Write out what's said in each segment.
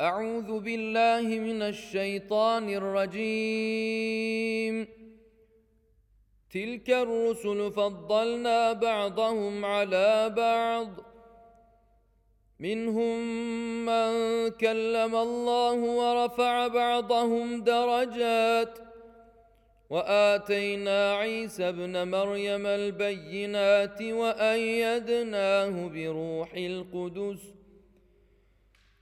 أعوذ بالله من الشيطان الرجيم. تلك الرسل فضلنا بعضهم على بعض. منهم من كلم الله ورفع بعضهم درجات. وآتينا عيسى ابن مريم البينات وأيدناه بروح القدس.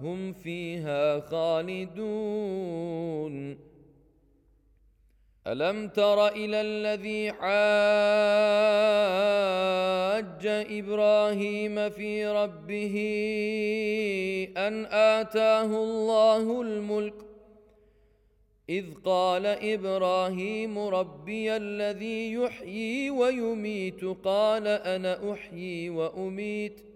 هم فيها خالدون. ألم تر إلى الذي حاج إبراهيم في ربه أن آتاه الله الملك؟ إذ قال إبراهيم ربي الذي يحيي ويميت قال أنا أحيي وأميت.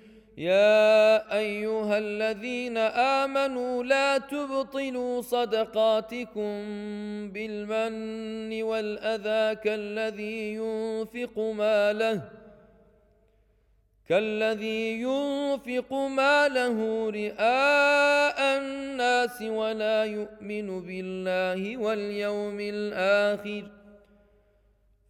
يا أيها الذين آمنوا لا تبطلوا صدقاتكم بالمن والأذى كالذي ينفق ماله كالذي ينفق ماله رئاء الناس ولا يؤمن بالله واليوم الآخر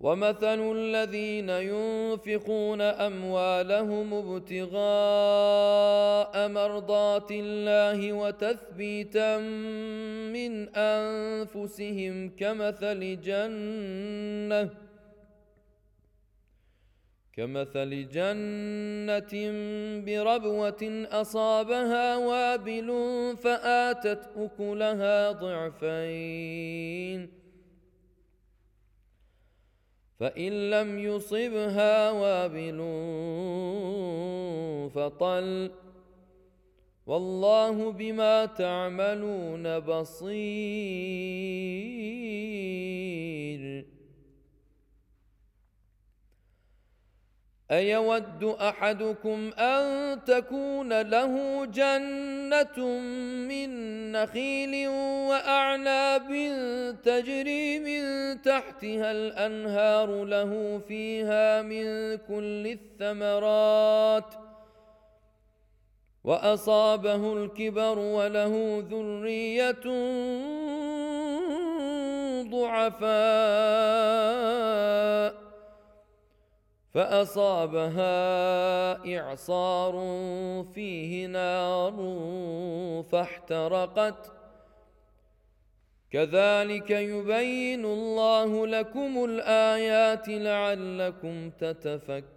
ومثل الذين ينفقون أموالهم ابتغاء مرضات الله وتثبيتا من أنفسهم كمثل جنة كمثل جنة بربوة أصابها وابل فآتت أكلها ضعفين فإن لم يصبها وابل فطل. والله بما تعملون بصير. أيود أحدكم أن تكون له جنة من نخيل وأعناب تجري من تحتها الأنهار له فيها من كل الثمرات وأصابه الكبر وله ذرية ضعفاء فأصابها إعصار فيه نار فاحترقت. كذلك يبين الله لكم الآيات لعلكم تتفكرون.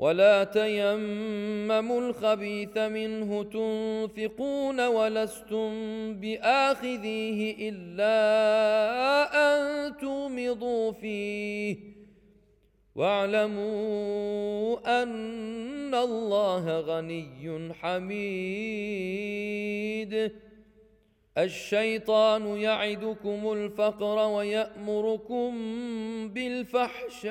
ولا تيمموا الخبيث منه تنفقون ولستم بآخذيه إلا أن تغمضوا فيه. واعلموا أن الله غني حميد. الشيطان يعدكم الفقر ويأمركم بالفحشاء.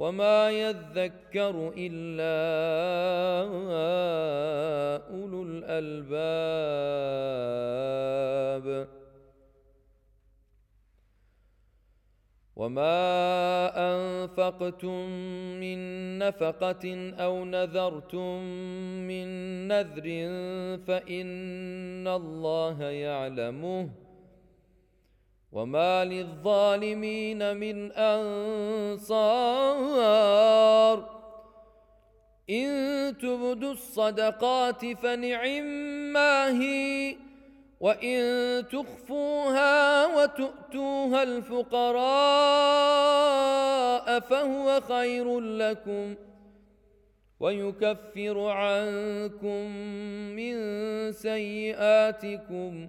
وما يذكر الا اولو الالباب وما انفقتم من نفقه أو نذرتم من نذر فان الله يعلمه وما للظالمين من انصار ان تبدوا الصدقات فنعما هي وان تخفوها وتؤتوها الفقراء فهو خير لكم ويكفر عنكم من سيئاتكم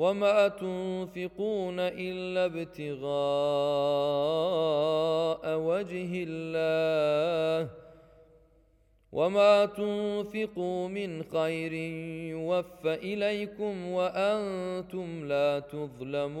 وما تنفقون الا ابتغاء وجه الله وما تنفقوا من خير يوفى اليكم وأنتم لا تظلمون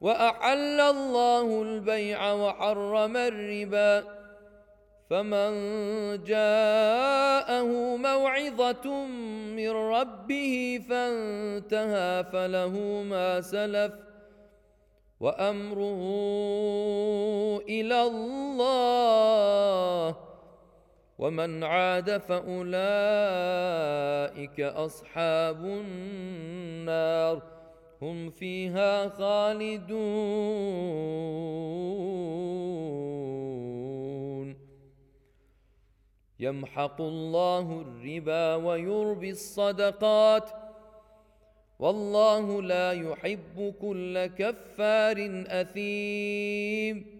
وأحل الله البيع وحرم الربا. فمن جاءه موعظة من ربه فانتهى فله ما سلف. وأمره إلى الله. ومن عاد فأولئك أصحاب النار. هم فيها خالدون. يمحق الله الربا ويربي الصدقات. والله لا يحب كل كفار أثيم.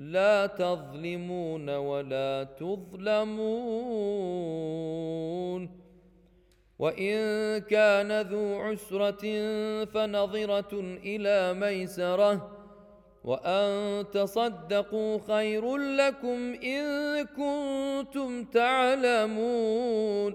لا تظلمون ولا تظلمون. وإن كان ذو عسرة فنظرة إلى ميسرة. وأن تصدقوا خير لكم إن كنتم تعلمون.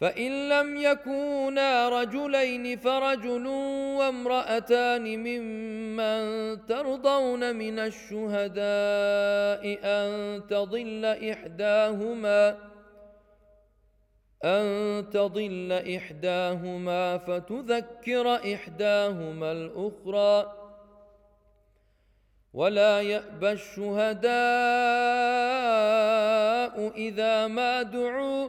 فإن لم يكونا رجلين فرجل وامرأتان ممن ترضون من الشهداء أن تضل إحداهما أن تضل إحداهما فتذكر إحداهما الأخرى ولا يأبى الشهداء إذا ما دعوا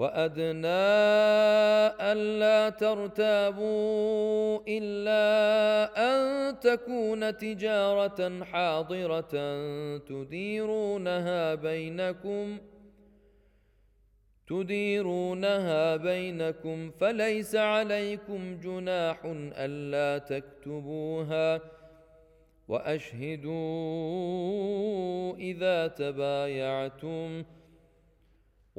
وأدنى ألا ترتابوا إلا أن تكون تجارة حاضرة تديرونها بينكم تديرونها بينكم فليس عليكم جناح ألا تكتبوها. وأشهدوا إذا تبايعتم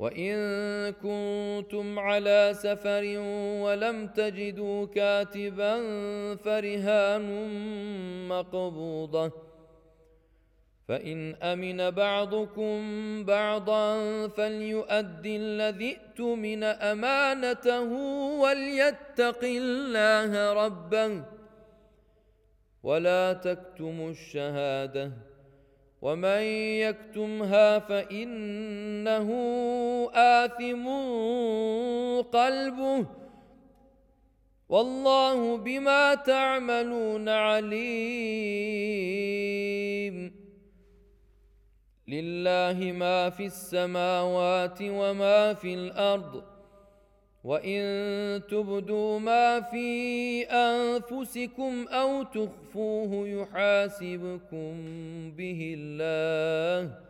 وان كنتم على سفر ولم تجدوا كاتبا فرهان مقبوضه فان امن بعضكم بعضا فليؤدي الذي اؤتمن امانته وليتق الله ربه ولا تكتموا الشهاده ومن يكتمها فانه آثم قلبه والله بما تعملون عليم. لله ما في السماوات وما في الأرض وإن تبدوا ما في أنفسكم أو تخفوه يحاسبكم به الله.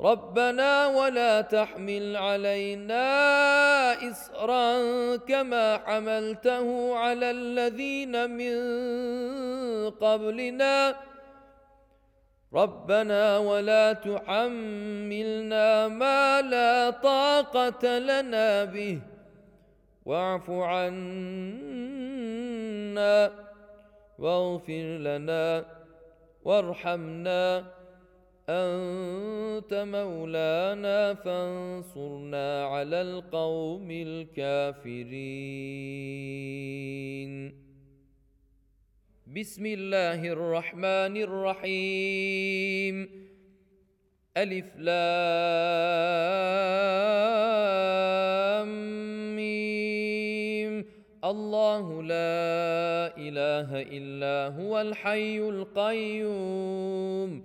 ربنا ولا تحمل علينا إصرا كما حملته على الذين من قبلنا. ربنا ولا تحملنا ما لا طاقة لنا به. واعف عنا واغفر لنا وارحمنا. أنت مولانا فانصرنا على القوم الكافرين. بسم الله الرحمن الرحيم. ألف لام ميم. الله لا إله إلا هو الحي القيوم.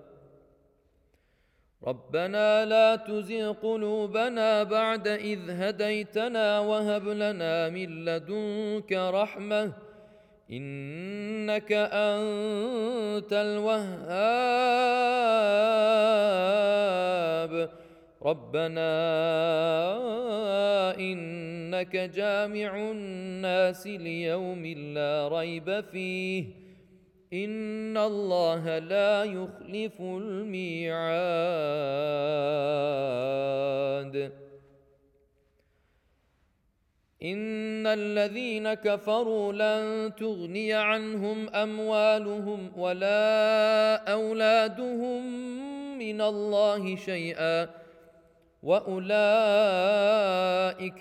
ربنا لا تزغ قلوبنا بعد إذ هديتنا وهب لنا من لدنك رحمة إنك أنت الوهاب ربنا إنك جامع الناس ليوم لا ريب فيه ان الله لا يخلف الميعاد. ان الذين كفروا لن تغني عنهم اموالهم ولا اولادهم من الله شيئا. واولئك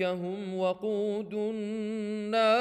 هم وقود النار.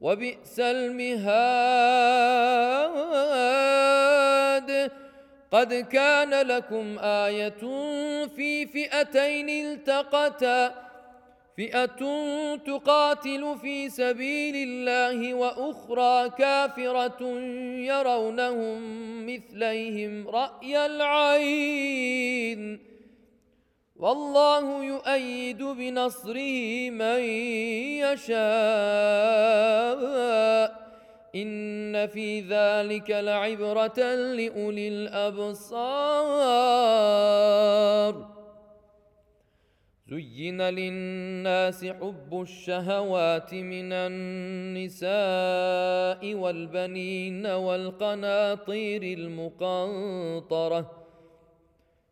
وبئس المهاد. قد كان لكم آية في فئتين التقتا فئة تقاتل في سبيل الله وأخرى كافرة يرونهم مثليهم رأي العين. والله يؤيد بنصره من يشاء. إن في ذلك لعبرة لأولي الأبصار. زين للناس حب الشهوات من النساء والبنين والقناطير المقنطرة.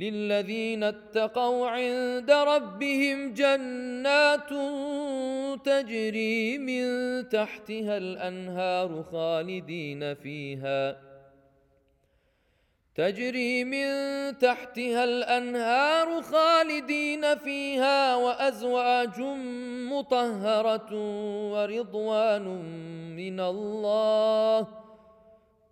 للذين اتقوا عند ربهم جنات تجري من تحتها الأنهار خالدين فيها تجري من تحتها الأنهار خالدين فيها وأزواج مطهرة ورضوان من الله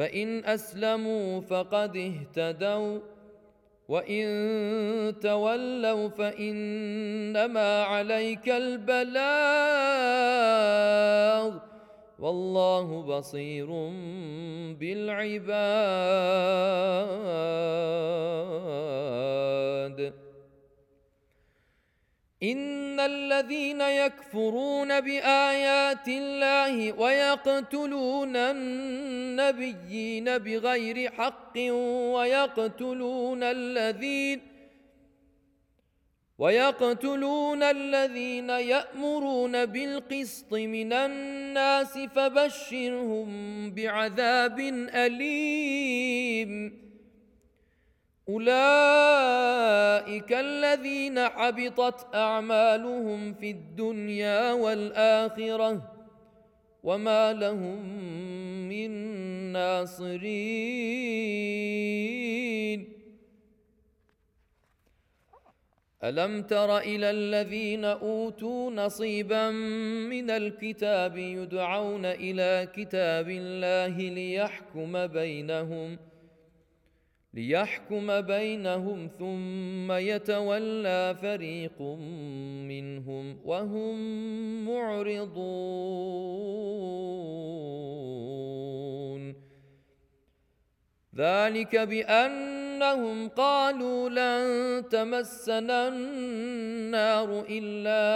فإن أسلموا فقد اهتدوا وإن تولوا فإنما عليك البلاغ والله بصير بالعباد. ان الذين يكفرون بايات الله ويقتلون النبيين بغير حق ويقتلون الذين ويقتلون الذين يأمرون بالقسط من الناس فبشرهم بعذاب أليم أولئك الذين حبطت أعمالهم في الدنيا والآخرة وما لهم من ناصرين. ألم تر إلى الذين أوتوا نصيبا من الكتاب يدعون إلى كتاب الله ليحكم بينهم ليحكم بينهم ثم يتولى فريق منهم وهم معرضون. ذلك بأنهم قالوا لن تمسنا النار إلا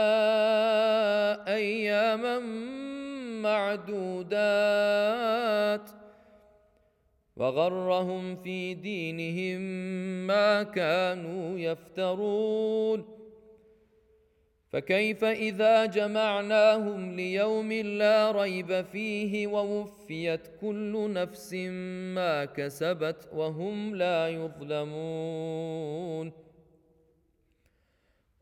أياما معدودات. وغرهم في دينهم ما كانوا يفترون. فكيف إذا جمعناهم ليوم لا ريب فيه ووفيت كل نفس ما كسبت وهم لا يظلمون.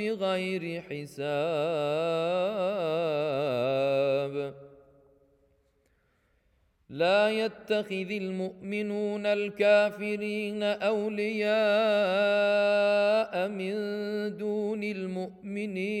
بغير حساب. لا يتخذ المؤمنون الكافرين أولياء من دون المؤمنين.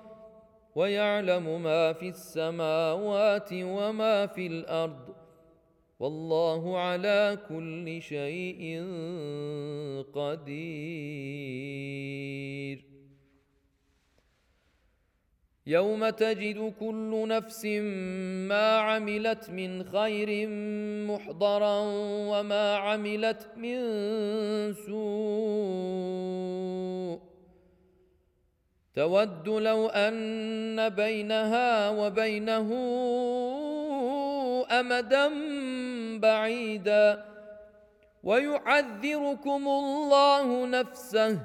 ويعلم ما في السماوات وما في الأرض والله على كل شيء قدير. يوم تجد كل نفس ما عملت من خير محضرا وما عملت من سوء تود لو أن بينها وبينه امدا بعيدا. ويعذركم الله نفسه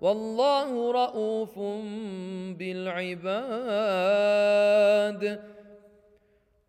والله رءوف بالعباد.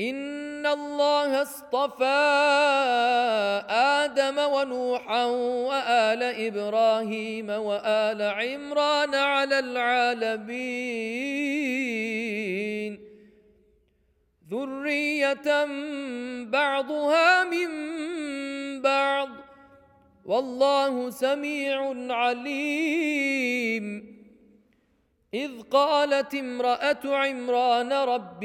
ان الله اصطفى آدم ونوحا وال إبراهيم وال عمران على العالمين ذريه بعضها من بعض والله سميع عليم اذ قالت امراه عمران رب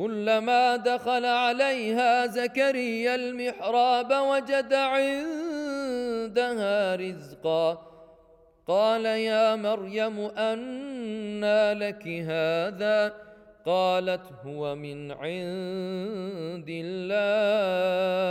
كلما دخل عليها زكريا المحراب وجد عندها رزقا. قال يا مريم أنى لك هذا؟ قالت هو من عند الله.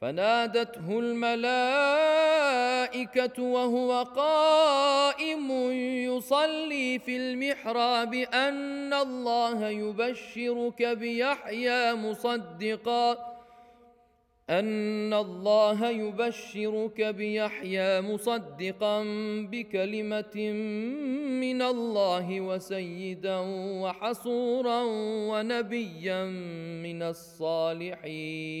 فنادته الملائكة وهو قائم يصلي في المحراب أن الله يبشرك بيحيى مصدقا. أن الله يبشرك بيحيى مصدقا بكلمة من الله وسيدا وحصورا ونبيا من الصالحين.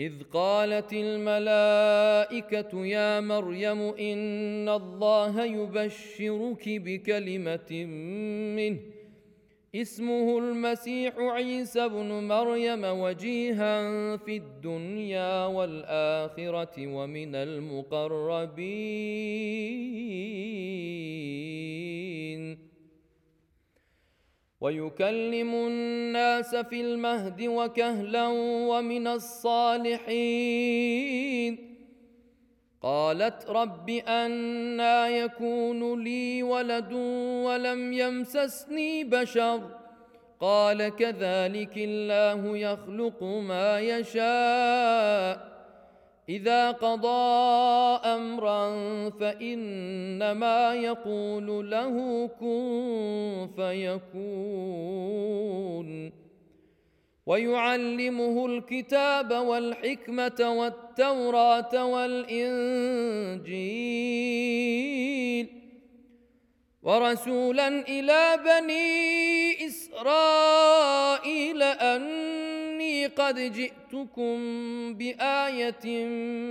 إذ قالت الملائكة يا مريم إن الله يبشرك بكلمة منه. اسمه المسيح عيسى ابن مريم وجيها في الدنيا والآخرة ومن المقربين. ويكلم الناس في المهد وكهلا ومن الصالحين. قالت رب أنا يكون لي ولد ولم يمسسني بشر. قال كذلك الله يخلق ما يشاء. إذا قضى أمرا فإنما يقول له كن فيكون. ويعلمه الكتاب والحكمة والتوراة والإنجيل. ورسولا إلى بني إسرائيل اني قد جئتكم بآية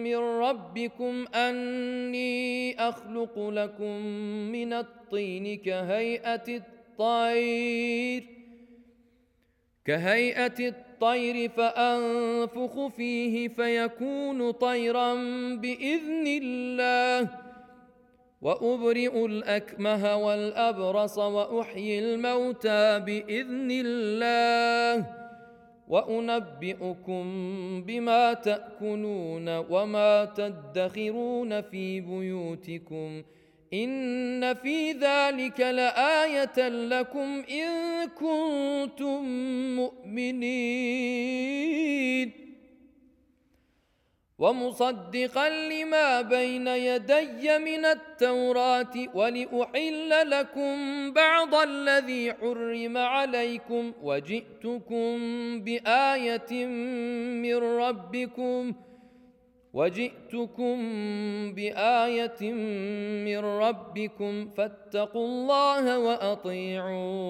من ربكم أني أخلق لكم من الطين كهيئة الطير كهيئة الطير فأنفخ فيه فيكون طيرا بإذن الله وأبرئ الأكمه والأبرص وأحيي الموتى بإذن الله. وأنبئكم بما تأكلون وما تدخرون في بيوتكم إن في ذلك لآية لكم إن كنتم مؤمنين ومصدقا لما بين يدي من التوراة ولأحل لكم بعض الذي حرم عليكم وجئتكم بآية من ربكم وجئتكم بآية من ربكم فاتقوا الله وأطيعون.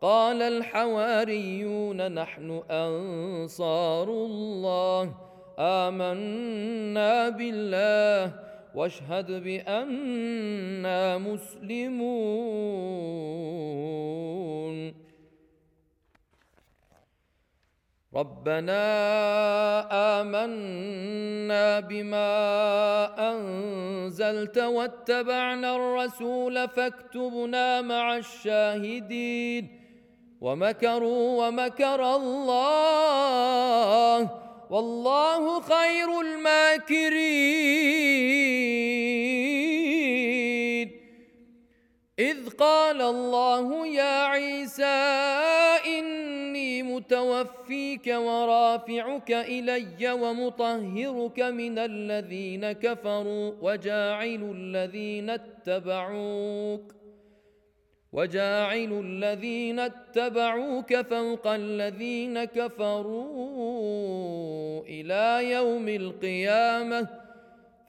قال الحواريون نحن أنصار الله. آمنا بالله واشهد بانا مسلمون. ربنا آمنا بما أنزلت واتبعنا الرسول فاكتبنا مع الشاهدين. ومكروا ومكر الله والله خير الماكرين. إذ قال الله يا عيسى إني متوفيك ورافعك إلي ومطهرك من الذين كفروا وجاعل الذين اتبعوك. وجاعل الذين اتبعوك فوق الذين كفروا إلى يوم القيامة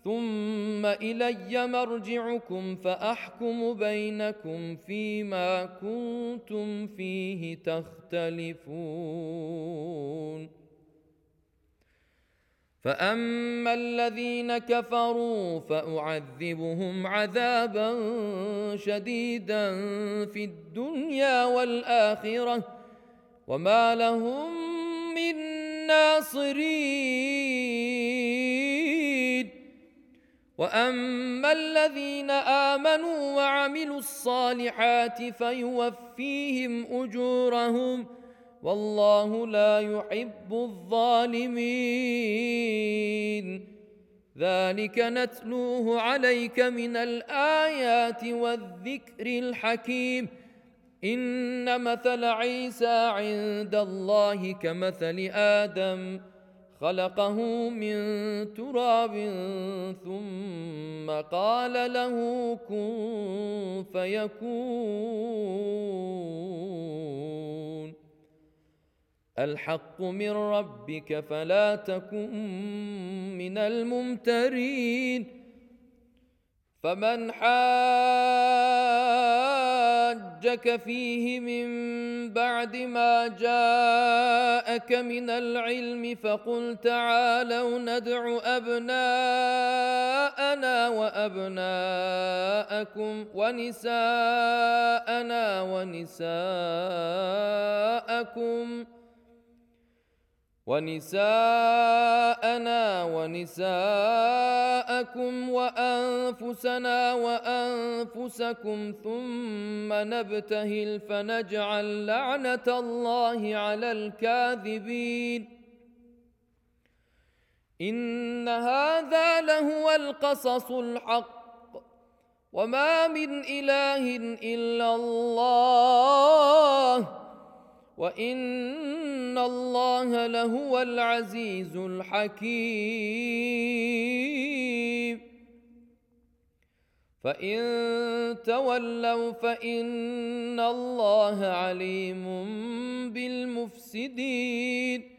ثم إلي مرجعكم فأحكم بينكم فيما كنتم فيه تختلفون فاما الذين كفروا فاعذبهم عذابا شديدا في الدنيا والاخره وما لهم من ناصرين واما الذين امنوا وعملوا الصالحات فيوفيهم اجورهم والله لا يحب الظالمين. ذلك نتلوه عليك من الآيات والذكر الحكيم. إن مثل عيسى عند الله كمثل آدم خلقه من تراب ثم قال له كن فيكون. الحق من ربك فلا تكن من الممترين. فمن حاجك فيه من بعد ما جاءك من العلم فقل تعالوا ندع أبناءنا وأبناءكم ونساءنا ونساءكم. ونساءنا ونساءكم وأنفسنا وأنفسكم ثم نبتهل فنجعل لعنة الله على الكاذبين. إن هذا لهو القصص الحق. وما من إله إلا الله. وان الله لهو العزيز الحكيم فان تولوا فان الله عليم بالمفسدين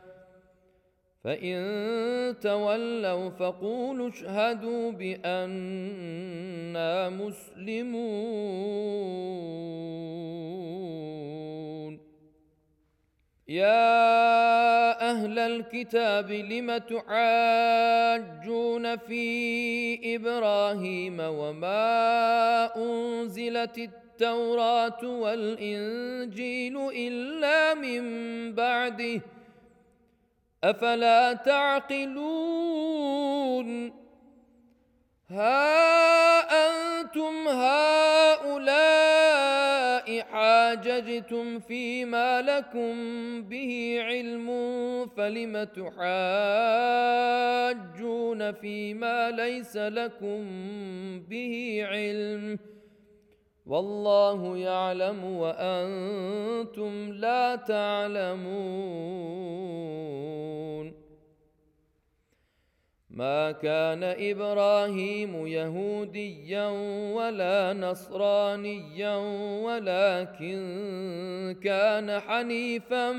فإن تولوا فقولوا اشهدوا بانا مسلمون. يا أهل الكتاب لم تحاجون في إبراهيم وما أنزلت التوراة والإنجيل إلا من بعده؟ أفلا تعقلون؟ ها أنتم هؤلاء حاججتم فيما لكم به علم فلم تحاجون فيما ليس لكم به علم؟ والله يعلم وأنتم لا تعلمون. ما كان إبراهيم يهوديا ولا نصرانيا ولكن كان حنيفا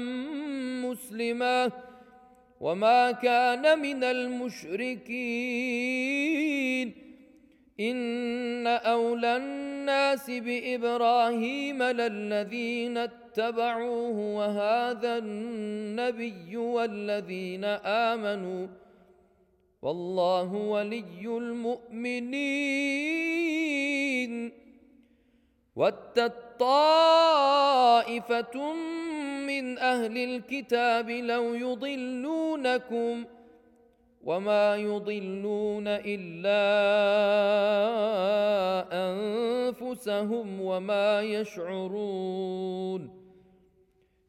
مسلما. وما كان من المشركين. إن أولى الناس بإبراهيم للذين اتبعوه وهذا النبي والذين آمنوا والله ولي المؤمنين. واتت طائفة من أهل الكتاب لو يضلونكم وما يضلون الا انفسهم وما يشعرون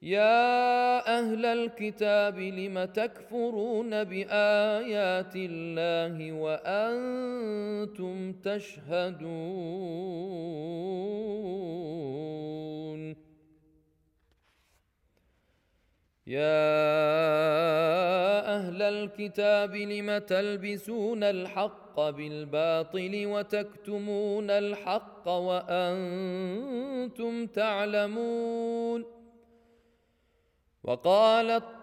يا أهل الكتاب لم تكفرون بايات الله وأنتم تشهدون يا أهل الكتاب لم تلبسون الحق بالباطل وتكتمون الحق وأنتم تعلمون وقالت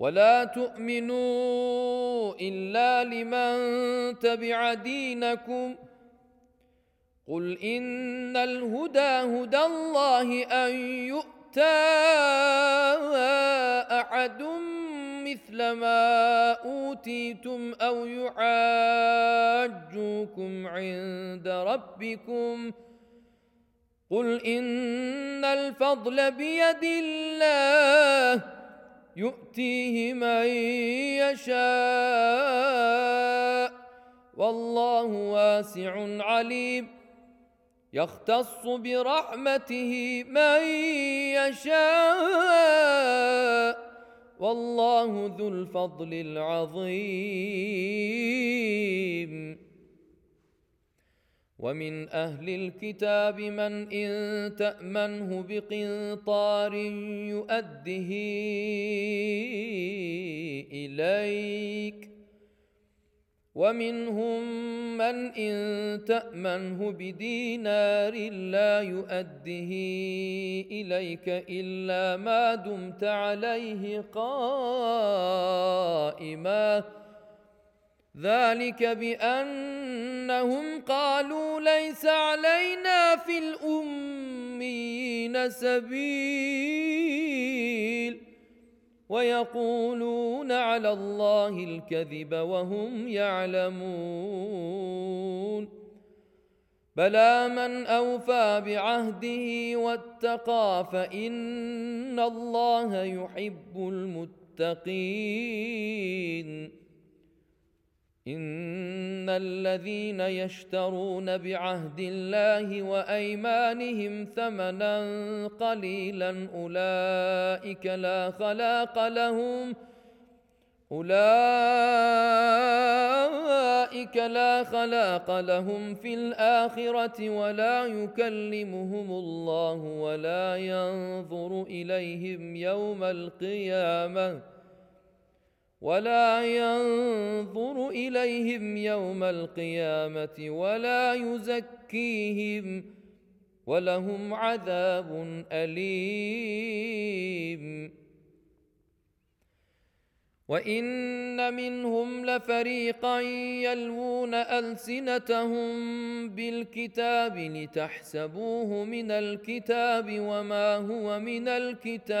ولا تؤمنوا إلا لمن تبع دينكم. قل إن الهدى هدى الله أن يؤتى أحد مثل ما أوتيتم أو يحاجوكم عند ربكم. قل إن الفضل بيد الله يؤتيه من يشاء والله واسع عليم. يختص برحمته من يشاء والله ذو الفضل العظيم. ومن أهل الكتاب من إن تأمنه بقنطار يؤده إليك. ومنهم من إن تأمنه بدينار لا يؤده إليك إلا ما دمت عليه قائما. ذلك بأنهم قالوا ليس علينا في الأميين سبيل ويقولون على الله الكذب وهم يعلمون بلى من أوفى بعهده واتقى فإن الله يحب المتقين إن الذين يشترون بعهد الله وأيمانهم ثمنا قليلا أولئك لا خلاق لهم أولئك لا خلاق لهم في الآخرة ولا يكلمهم الله ولا ينظر إليهم يوم القيامة. ولا ينظر إليهم يوم القيامة ولا يزكيهم ولهم عذاب أليم. وإن منهم لفريقا يلوون ألسنتهم بالكتاب لتحسبوه من الكتاب وما هو من الكتاب.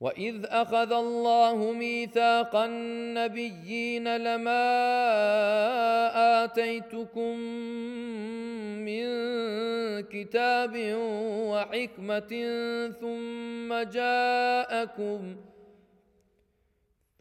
واذ اخذ الله ميثاق النبيين لما اتيتكم من كتاب وحكمه ثم جاءكم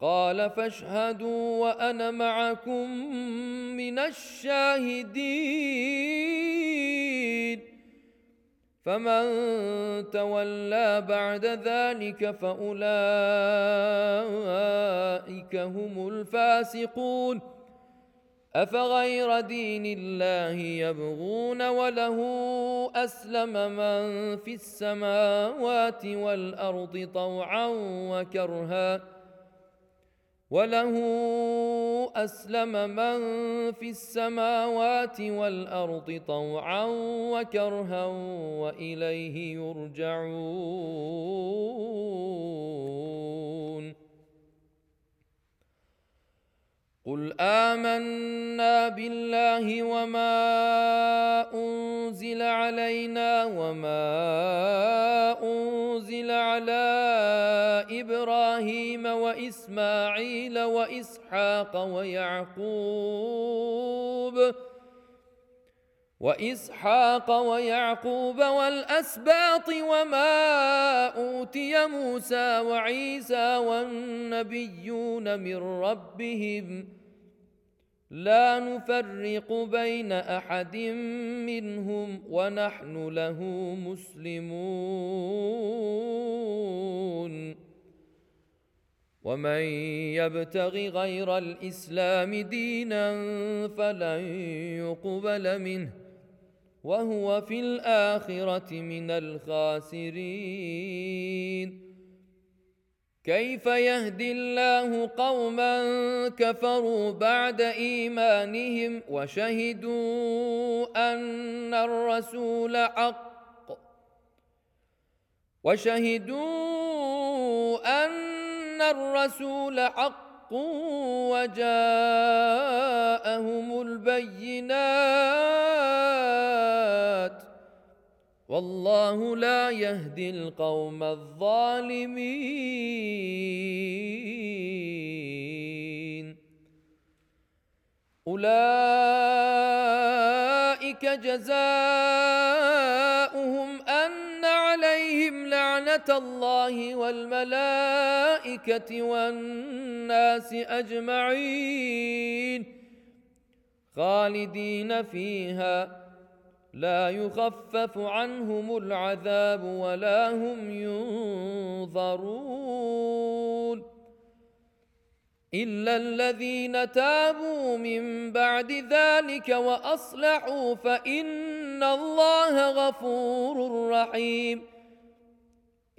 قال فاشهدوا وأنا معكم من الشاهدين. فمن تولى بعد ذلك فأولئك هم الفاسقون. أفغير دين الله يبغون وله أسلم من في السماوات والأرض طوعا وكرها. وله اسلم من في السماوات والارض طوعا وكرها واليه يرجعون قل امنا بالله وما انزل علينا وما انزل على إبراهيم واسماعيل واسحاق ويعقوب وإسحاق ويعقوب والأسباط وما أوتي موسى وعيسى والنبيون من ربهم لا نفرق بين أحد منهم ونحن له مسلمون ومن يبتغ غير الإسلام دينا فلن يقبل منه وهو في الآخرة من الخاسرين. كيف يهدي الله قوما كفروا بعد إيمانهم وشهدوا أن الرسول حق؟ وشهدوا أن الرسول حق وجاءهم البينات والله لا يهدي القوم الظالمين. أولئك جزاؤهم الله والملائكة والناس أجمعين. خالدين فيها. لا يخفف عنهم العذاب ولا هم ينظرون. إلا الذين تابوا من بعد ذلك وأصلحوا فإن الله غفور رحيم.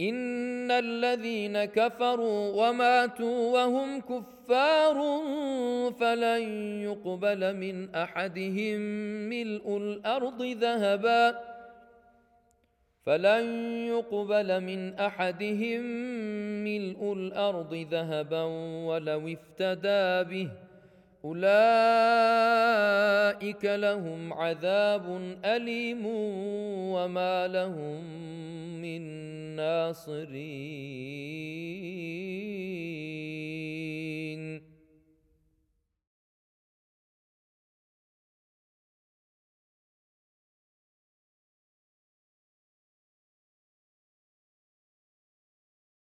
ان الذين كفروا وماتوا وهم كفار فلن يقبل من احدهم ملء الأرض ذهبا فلن يقبل من احدهم ملء الأرض ذهبا ولو افتدى به اولئك لهم عذاب اليم وما لهم من الناصرين.